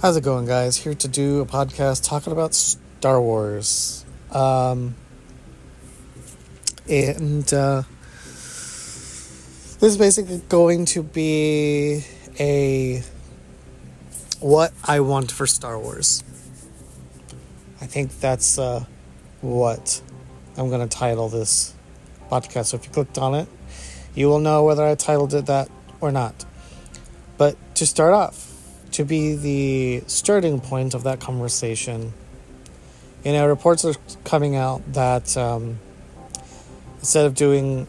How's it going, guys? Here to do a podcast talking about Star Wars. Um, and uh, this is basically going to be a what I want for Star Wars. I think that's uh, what I'm going to title this podcast. So if you clicked on it, you will know whether I titled it that or not. But to start off, to be the starting point of that conversation, you know, reports are coming out that um, instead of doing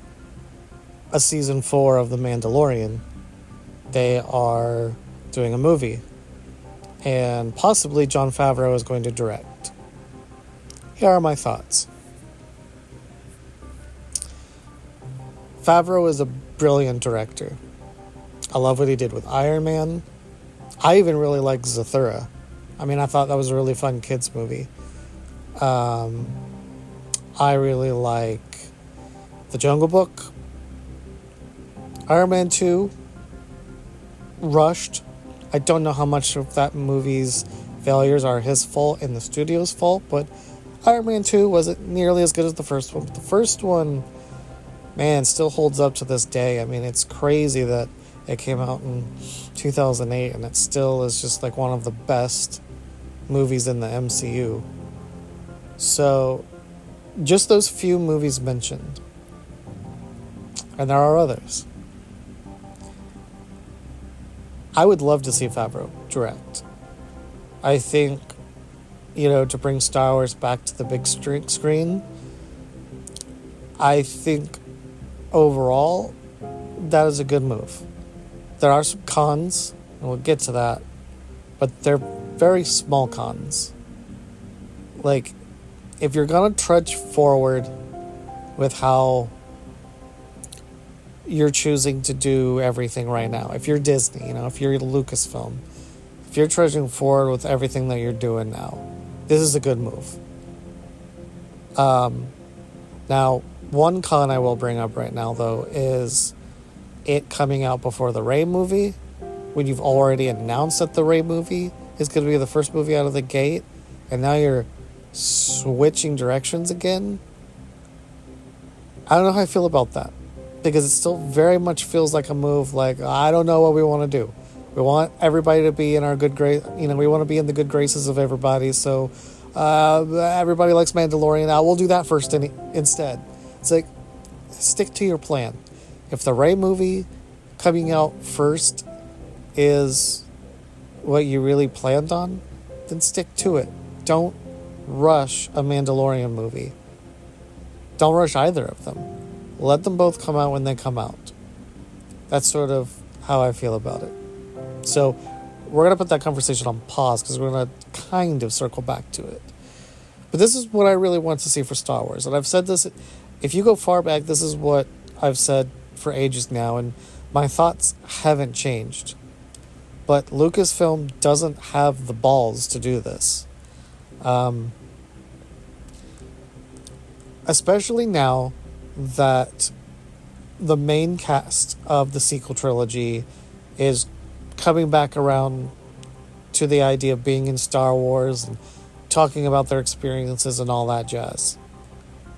a season four of The Mandalorian, they are doing a movie. And possibly Jon Favreau is going to direct. Here are my thoughts. Favreau is a brilliant director. I love what he did with Iron Man. I even really like Zathura. I mean, I thought that was a really fun kids movie. Um, I really like The Jungle Book. Iron Man 2 rushed. I don't know how much of that movie's failures are his fault and the studio's fault, but Iron Man 2 wasn't nearly as good as the first one. But the first one, man, still holds up to this day. I mean, it's crazy that it came out in 2008 and it still is just like one of the best movies in the MCU. So, just those few movies mentioned. And there are others. I would love to see Favreau direct. I think, you know, to bring Star Wars back to the big screen, I think overall that is a good move. There are some cons, and we'll get to that, but they're very small cons. Like, if you're gonna trudge forward with how you're choosing to do everything right now, if you're Disney, you know, if you're Lucasfilm, if you're trudging forward with everything that you're doing now, this is a good move. Um, now, one con I will bring up right now, though, is it coming out before the Rey movie, when you've already announced that the Rey movie is going to be the first movie out of the gate, and now you're switching directions again. I don't know how I feel about that because it still very much feels like a move. Like I don't know what we want to do. We want everybody to be in our good grace. You know, we want to be in the good graces of everybody. So uh, everybody likes Mandalorian. Now we'll do that first in, instead. It's like stick to your plan. If the Rey movie coming out first is what you really planned on, then stick to it. Don't rush a Mandalorian movie. Don't rush either of them. Let them both come out when they come out. That's sort of how I feel about it. So, we're going to put that conversation on pause because we're going to kind of circle back to it. But this is what I really want to see for Star Wars. And I've said this, if you go far back, this is what I've said for ages now, and my thoughts haven't changed. But Lucasfilm doesn't have the balls to do this. Um, especially now that the main cast of the sequel trilogy is coming back around to the idea of being in Star Wars and talking about their experiences and all that jazz.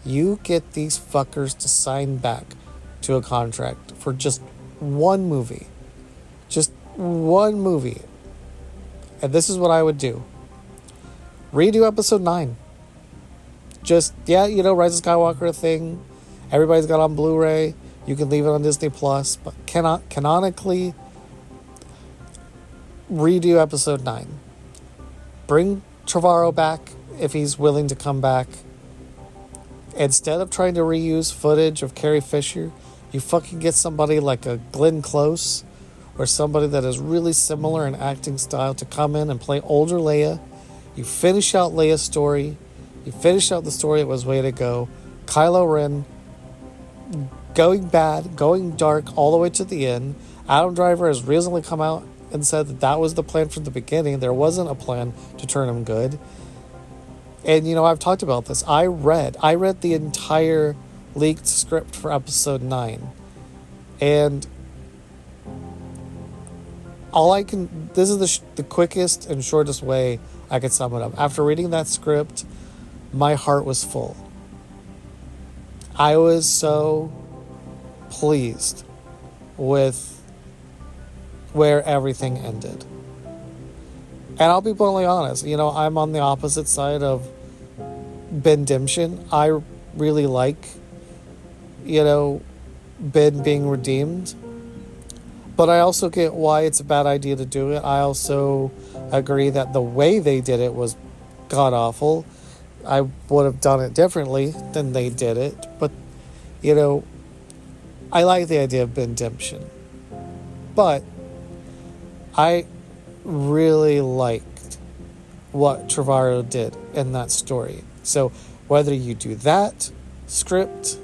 You get these fuckers to sign back to a contract for just one movie. Just one movie. And this is what I would do redo episode 9. Just, yeah, you know, Rise of Skywalker thing. Everybody's got on Blu ray. You can leave it on Disney Plus. But cannot, canonically, redo episode 9. Bring Trevorrow back if he's willing to come back. Instead of trying to reuse footage of Carrie Fisher, you fucking get somebody like a Glenn Close or somebody that is really similar in acting style to come in and play older Leia. You finish out Leia's story. You finish out the story it was way to go. Kylo Ren going bad, going dark all the way to the end. Adam Driver has recently come out and said that that was the plan from the beginning. There wasn't a plan to turn him good. And you know, I've talked about this. I read, I read the entire leaked script for episode 9. And all I can. This is the sh- the quickest and shortest way I could sum it up. After reading that script, my heart was full. I was so pleased with where everything ended. And I'll be bluntly honest, you know, I'm on the opposite side of Bendemption. I really like, you know, Ben being redeemed. But I also get why it's a bad idea to do it. I also agree that the way they did it was god awful. I would have done it differently than they did it. But, you know, I like the idea of redemption. But I really liked what Trevorrow did in that story. So whether you do that script,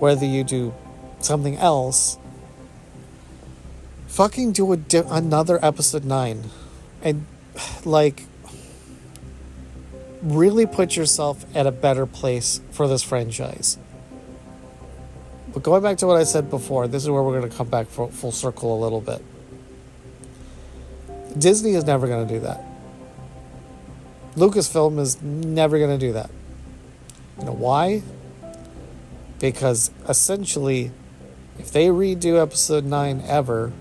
whether you do something else, fucking do di- another episode 9 and like really put yourself at a better place for this franchise. But going back to what I said before, this is where we're going to come back full circle a little bit. Disney is never going to do that. Lucasfilm is never going to do that. You know why? Because essentially, if they redo episode 9 ever,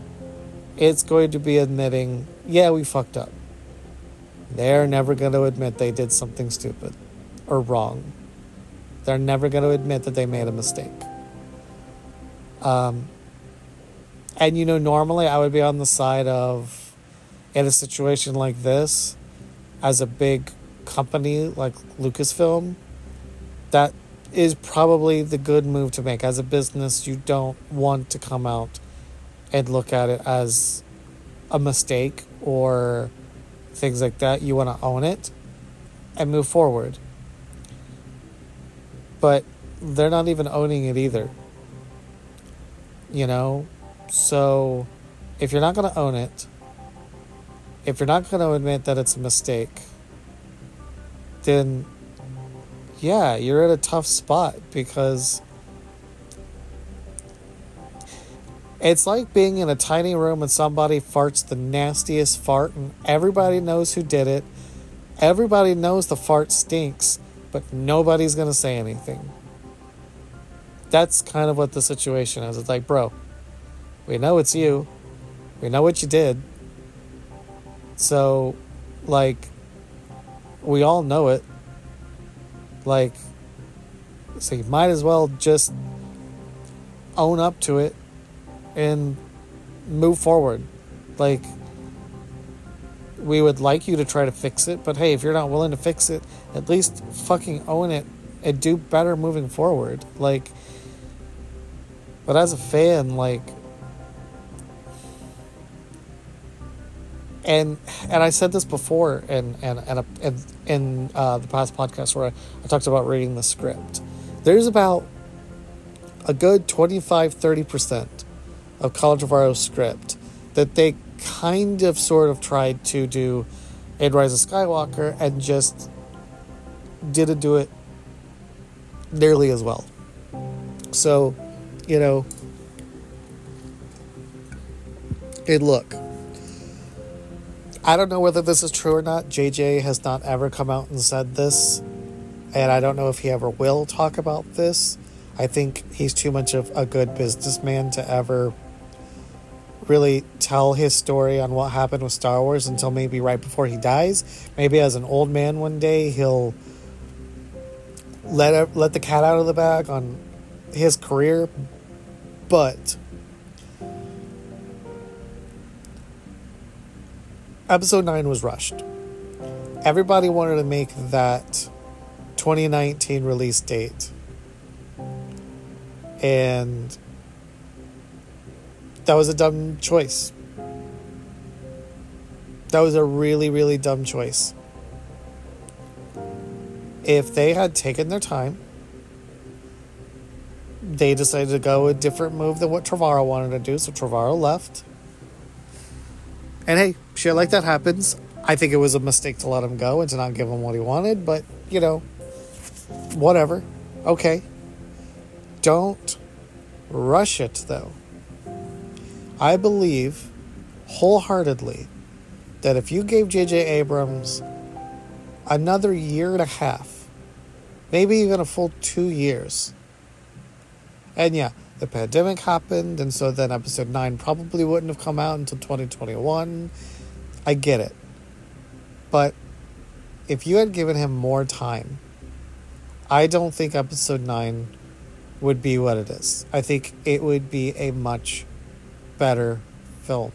it's going to be admitting, yeah, we fucked up. They're never going to admit they did something stupid or wrong. They're never going to admit that they made a mistake. Um, and you know, normally I would be on the side of, in a situation like this, as a big company like Lucasfilm, that is probably the good move to make. As a business, you don't want to come out and look at it as a mistake or things like that. You want to own it and move forward. But they're not even owning it either. You know? So if you're not going to own it, if you're not going to admit that it's a mistake, then yeah, you're at a tough spot because it's like being in a tiny room and somebody farts the nastiest fart and everybody knows who did it. Everybody knows the fart stinks, but nobody's going to say anything. That's kind of what the situation is. It's like, bro, we know it's you. We know what you did. So, like, we all know it. Like, so you might as well just own up to it and move forward. Like, we would like you to try to fix it, but hey, if you're not willing to fix it, at least fucking own it and do better moving forward. Like, but as a fan, like, and and I said this before in and and in, in uh, the past podcast where I, I talked about reading the script. There's about a good 25 30 percent of Colin Trevorrow's script that they kind of sort of tried to do in Rise of Skywalker and just didn't do it nearly as well. So, you know, hey, look, I don't know whether this is true or not. JJ has not ever come out and said this, and I don't know if he ever will talk about this. I think he's too much of a good businessman to ever really tell his story on what happened with Star Wars until maybe right before he dies. Maybe as an old man one day he'll let let the cat out of the bag on his career, but episode 9 was rushed. Everybody wanted to make that 2019 release date. And that was a dumb choice. That was a really, really dumb choice. If they had taken their time, they decided to go a different move than what Trevorrow wanted to do, so Trevorrow left. And hey, shit like that happens. I think it was a mistake to let him go and to not give him what he wanted, but you know, whatever. Okay. Don't rush it though. I believe wholeheartedly that if you gave J.J. Abrams another year and a half, maybe even a full two years, and yeah, the pandemic happened, and so then episode 9 probably wouldn't have come out until 2021. I get it. But if you had given him more time, I don't think episode 9 would be what it is. I think it would be a much better film.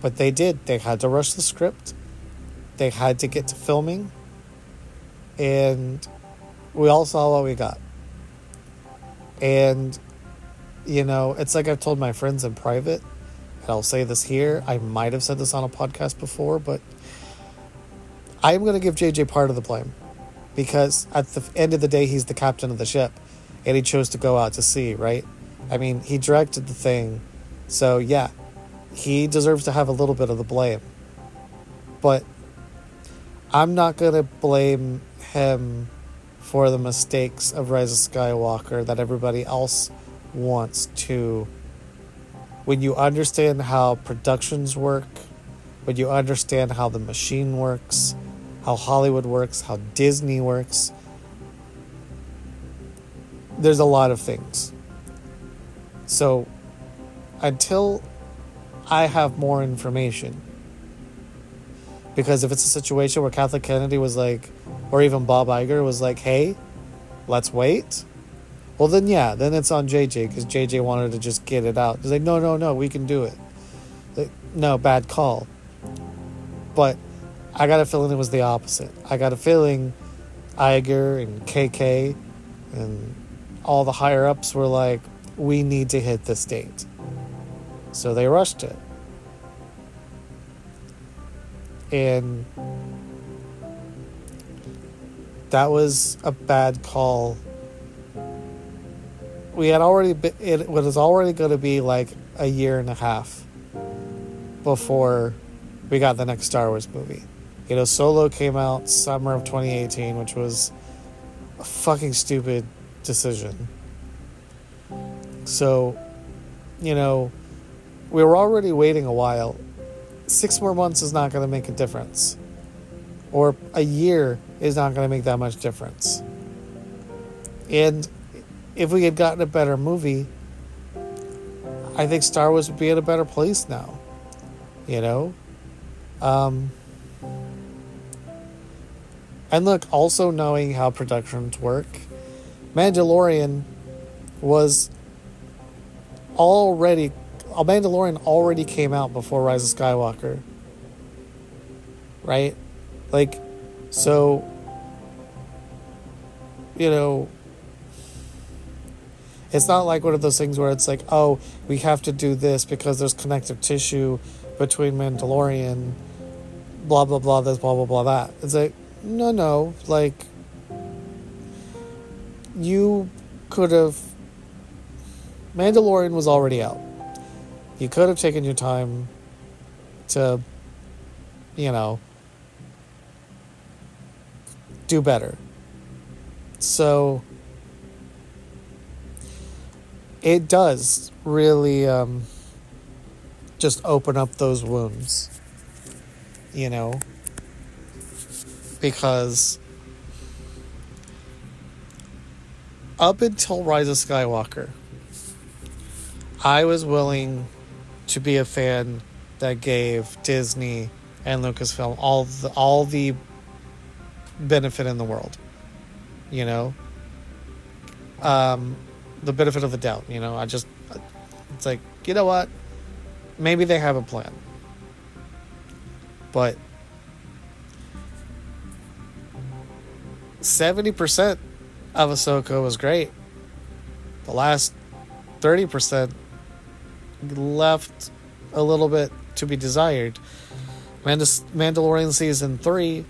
But they did. They had to rush the script, they had to get to filming, and we all saw what we got. And, you know, it's like I've told my friends in private, and I'll say this here. I might have said this on a podcast before, but I'm going to give JJ part of the blame because at the end of the day, he's the captain of the ship and he chose to go out to sea, right? I mean, he directed the thing. So, yeah, he deserves to have a little bit of the blame. But I'm not going to blame him for the mistakes of Rise of Skywalker that everybody else wants to. When you understand how productions work, when you understand how the machine works, how Hollywood works, how Disney works, there's a lot of things. So until I have more information, because if it's a situation where Kathleen Kennedy was like, or even Bob Iger was like, hey, let's wait. Well, then, yeah, then it's on JJ because JJ wanted to just get it out. He's like, no, no, no, we can do it. Like, no, bad call. But I got a feeling it was the opposite. I got a feeling Iger and KK and all the higher ups were like, we need to hit this date. So they rushed it. And that was a bad call. We had already been, it was already going to be like a year and a half before we got the next Star Wars movie. You know, Solo came out summer of 2018, which was a fucking stupid decision. So, you know, we were already waiting a while. Six more months is not going to make a difference. Or a year is not going to make that much difference. And if we had gotten a better movie, I think Star Wars would be in a better place now. You know? Um, and look, also knowing how productions work, Mandalorian was already a Mandalorian already came out before Rise of Skywalker. Right? Like so you know it's not like one of those things where it's like, oh, we have to do this because there's connective tissue between Mandalorian, blah blah blah, this blah blah blah that. It's like, no no, like you could have Mandalorian was already out. You could have taken your time to, you know, do better. So it does really um, just open up those wounds, you know, because up until Rise of Skywalker, I was willing to be a fan that gave Disney and Lucasfilm all the, all the benefit in the world. You know, um, the benefit of the doubt. You know, I just it's like you know what, maybe they have a plan, but seventy percent of Ahsoka was great. The last thirty percent left a little bit to be desired. Mandalorian season three,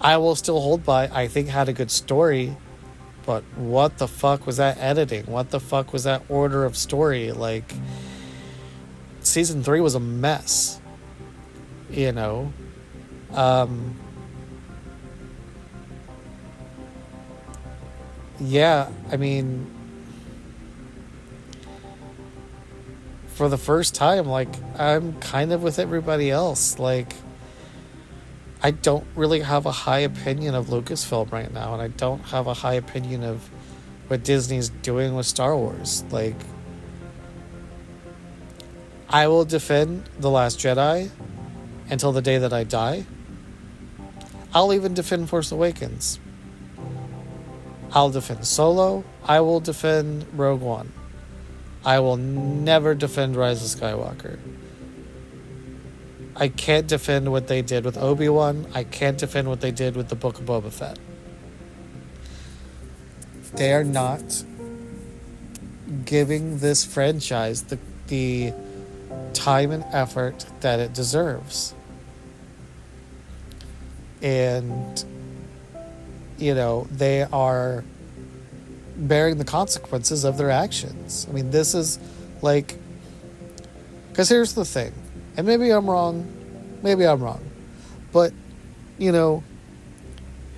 I will still hold by. I think had a good story, but what the fuck was that editing? What the fuck was that order of story? Like, season three was a mess. You know, um, yeah. I mean, for the first time, like I'm kind of with everybody else. Like I don't really have a high opinion of Lucasfilm right now, and I don't have a high opinion of what Disney's doing with Star Wars. Like I will defend The Last Jedi until the day that I die. I'll even defend Force Awakens. I'll defend Solo. I will defend Rogue One. I will never defend Rise of Skywalker. I can't defend what they did with Obi Wan. I can't defend what they did with the Book of Boba Fett. They are not giving this franchise the the time and effort that it deserves. And you know, they are bearing the consequences of their actions. I mean, this is like cuz here's the thing and maybe I'm wrong, maybe I'm wrong. But, you know,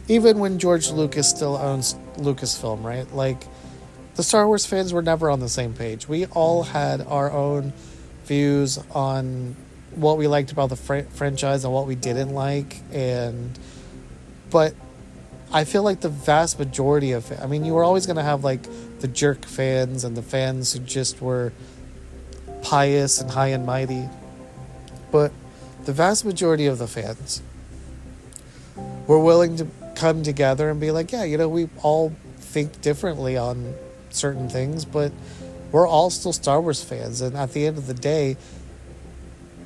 even when George Lucas still owns Lucasfilm, right? Like, the Star Wars fans were never on the same page. We all had our own views on what we liked about the fr- franchise and what we didn't like. And, but I feel like the vast majority of it, I mean, you were always going to have like the jerk fans and the fans who just were pious and high and mighty but the vast majority of the fans were willing to come together and be like, yeah, you know, we all think differently on certain things, but we're all still Star Wars fans. And at the end of the day,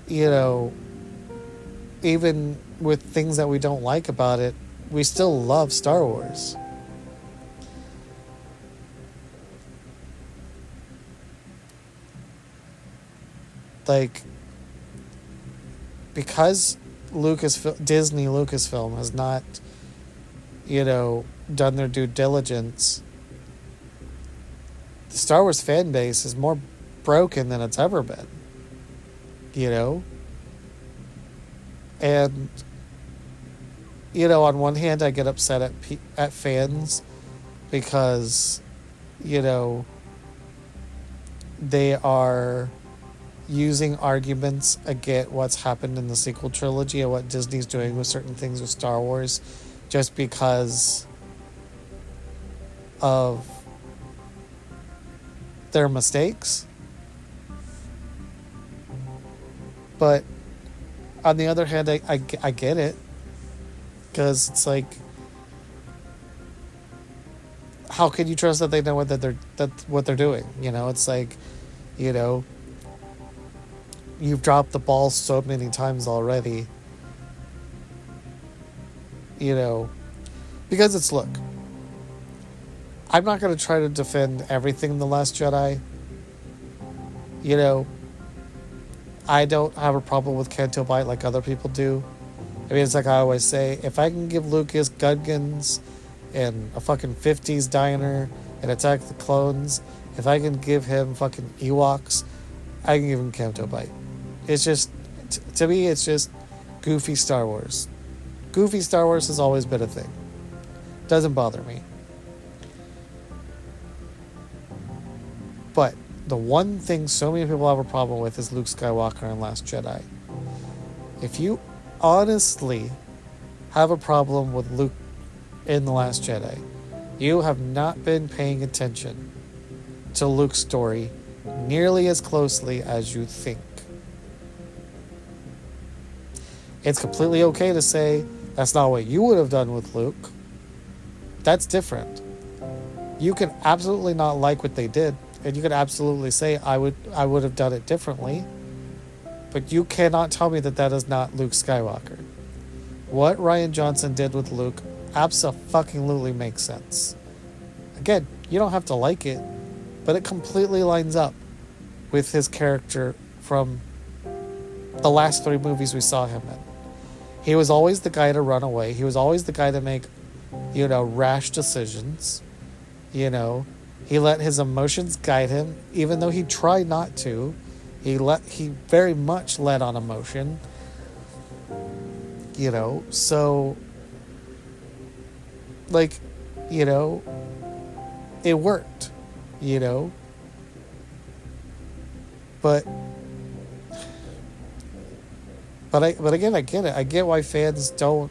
you know, even with things that we don't like about it, we still love Star Wars. Like, because Lucas Disney Lucasfilm has not, you know, done their due diligence. The Star Wars fan base is more broken than it's ever been. You know? And you know, on one hand I get upset at at fans because you know they are using arguments against what's happened in the sequel trilogy and what Disney's doing with certain things with Star Wars just because of their mistakes. But on the other hand, I, I, I get it. Because it's like, how can you trust that they know what that they're that what they're doing? You know, it's like, you know, you've dropped the ball so many times already. You know, because it's look, I'm not going to try to defend everything in The Last Jedi. You know, I don't have a problem with Canto Bight like other people do. I mean, it's like I always say if I can give Lucas Gungans and a fucking 50s diner and Attack the Clones, if I can give him fucking Ewoks, I can give him Canto Bight. It's just, t- to me, it's just goofy Star Wars. Goofy Star Wars has always been a thing. Doesn't bother me. But the one thing so many people have a problem with is Luke Skywalker and Last Jedi. If you honestly have a problem with Luke in The Last Jedi, you have not been paying attention to Luke's story nearly as closely as you think. It's completely okay to say that's not what you would have done with Luke. That's different. You can absolutely not like what they did, and you can absolutely say I would I would have done it differently. But you cannot tell me that that is not Luke Skywalker. What Rian Johnson did with Luke absolutely makes sense. Again, you don't have to like it, but it completely lines up with his character from the last three movies we saw him in. He was always the guy to run away. He was always the guy to make, you know, rash decisions. You know, he let his emotions guide him, even though he tried not to. He let he very much led on emotion. You know, so like, you know, it worked, you know. But But I, but again, I get it. I get why fans don't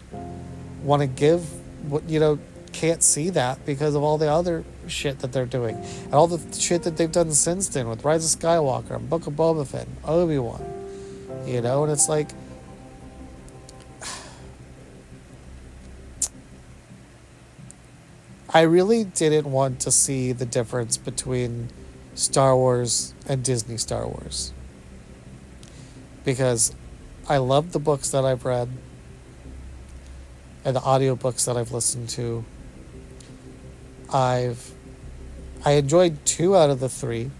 want to give what you know can't see that because of all the other shit that they're doing and all the shit that they've done since then with Rise of Skywalker and Book of Boba Fett, Obi Wan, you know, and it's like. I really didn't want to see the difference between Star Wars and Disney Star Wars. Because I love the books that I've read and the audiobooks that I've listened to. I've I enjoyed two out of the three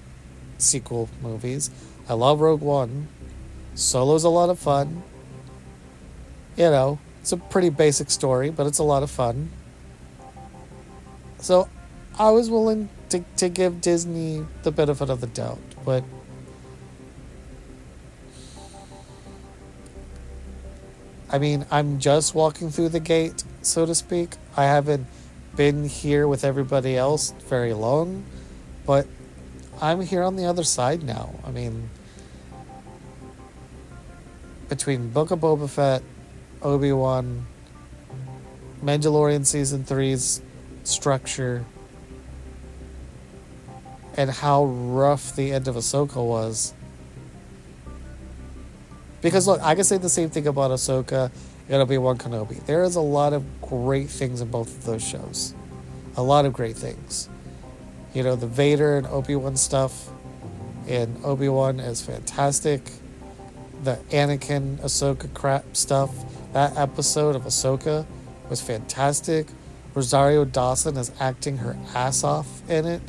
sequel movies. I love Rogue One. Solo's a lot of fun. You know, it's a pretty basic story, but it's a lot of fun. So I was willing to, to give Disney the benefit of the doubt, but I mean, I'm just walking through the gate, so to speak. I haven't been here with everybody else very long, but I'm here on the other side now. I mean, between Book of Boba Fett, Obi Wan, Mandalorian season three's structure, and how rough the end of Ahsoka was. Because look, I can say the same thing about Ahsoka and Obi Wan Kenobi. There is a lot of great things in both of those shows. A lot of great things. You know, the Vader and Obi Wan stuff in Obi Wan is fantastic. The Anakin Ahsoka crap stuff, that episode of Ahsoka was fantastic. Rosario Dawson is acting her ass off in it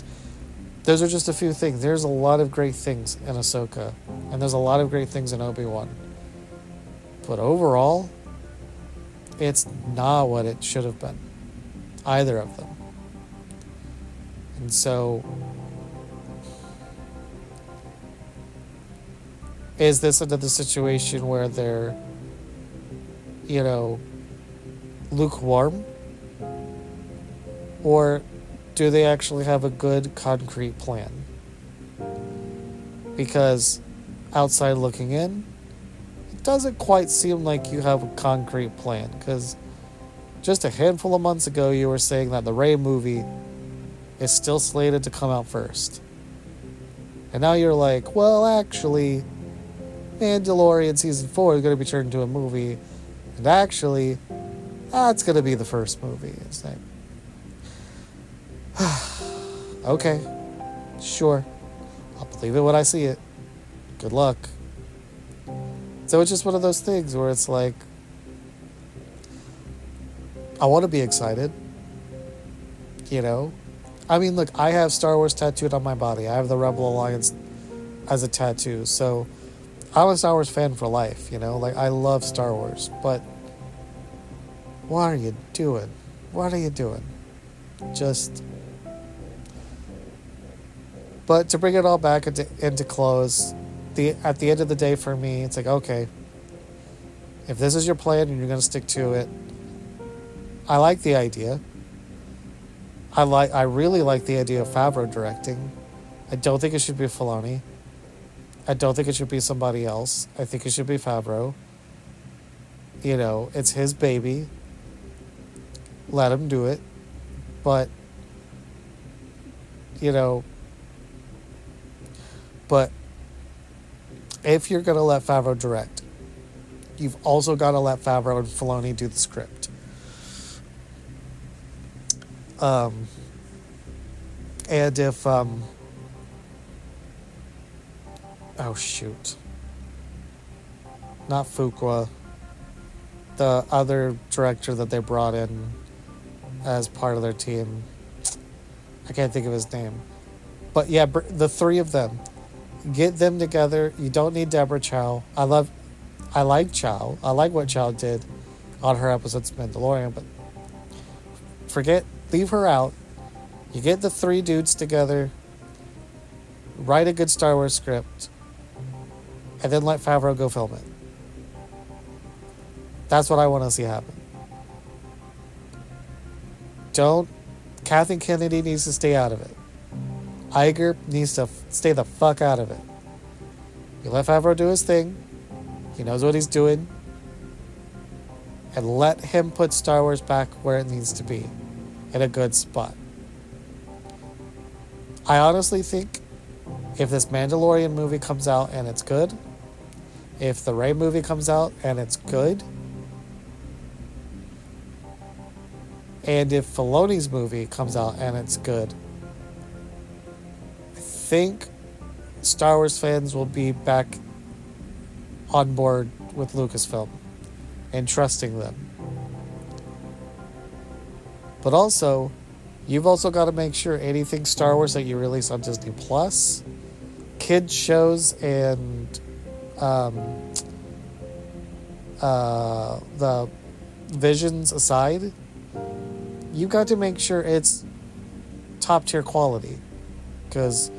those are just a few things. There's a lot of great things in Ahsoka, and there's a lot of great things in Obi Wan. But overall, it's not what it should have been. Either of them. And so, is this another situation where they're, you know, lukewarm? Or do they actually have a good concrete plan? Because outside looking in, doesn't quite seem like you have a concrete plan. Because just a handful of months ago, you were saying that the Rey movie is still slated to come out first. And now you're like, well, actually, Mandalorian season four is going to be turned into a movie. And actually, that's going to be the first movie. It's like, okay, sure. I'll believe it when I see it. Good luck. So it's just one of those things where it's like, I want to be excited. You know? I mean, look, I have Star Wars tattooed on my body. I have the Rebel Alliance as a tattoo. So I'm a Star Wars fan for life, you know? Like, I love Star Wars. But what are you doing? What are you doing? Just but to bring it all back into, into close, the at the end of the day for me, it's like okay, if this is your plan and you're going to stick to it, I like the idea. I like I really like the idea of Favreau directing. I don't think it should be Filoni. I don't think it should be somebody else. I think it should be Favreau. You know, it's his baby. Let him do it. But you know, but if you're going to let Favreau direct, you've also got to let Favreau and Filoni do the script. Um, and if, um, oh shoot, not Fuqua, the other director that they brought in as part of their team, I can't think of his name. But yeah, the three of them get them together. You don't need Deborah Chow. I love, I like Chow. I like what Chow did on her episodes of Mandalorian, but forget, leave her out. You get the three dudes together, write a good Star Wars script, and then let Favreau go film it. That's what I want to see happen. Don't. Kathleen Kennedy needs to stay out of it. Iger needs to stay the fuck out of it. You let Favreau do his thing. He knows what he's doing. and let him put Star Wars back where it needs to be in a good spot. I honestly think if this Mandalorian movie comes out and it's good, if the Rey movie comes out and it's good, and if Filoni's movie comes out and it's good, think Star Wars fans will be back on board with Lucasfilm and trusting them. But also, you've also got to make sure anything Star Wars that you release on Disney Plus, kids shows, and um, uh, the visions aside, you've got to make sure it's top tier quality. Because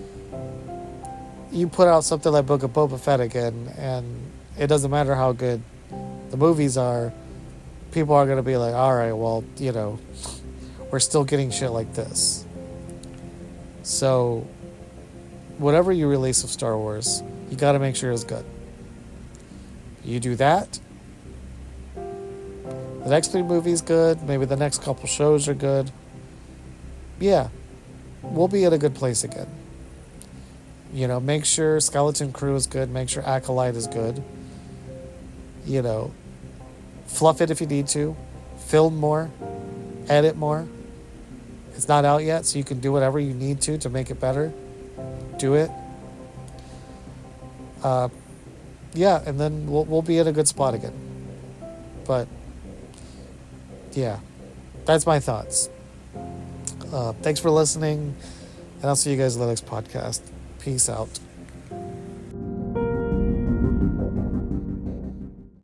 you put out something like Book of Boba Fett again, and it doesn't matter how good the movies are, people are going to be like, all right, well, you know, we're still getting shit like this. So, whatever you release of Star Wars, you got to make sure it's good. You do that. The next three movies good. Maybe the next couple shows are good. Yeah, we'll be at a good place again. You know, make sure Skeleton Crew is good. Make sure Acolyte is good. You know, fluff it if you need to. Film more. Edit more. It's not out yet, so you can do whatever you need to to make it better. Do it. Uh, yeah, and then we'll we'll be in a good spot again. But yeah, that's my thoughts. Uh, thanks for listening, and I'll see you guys in the next podcast. Peace out.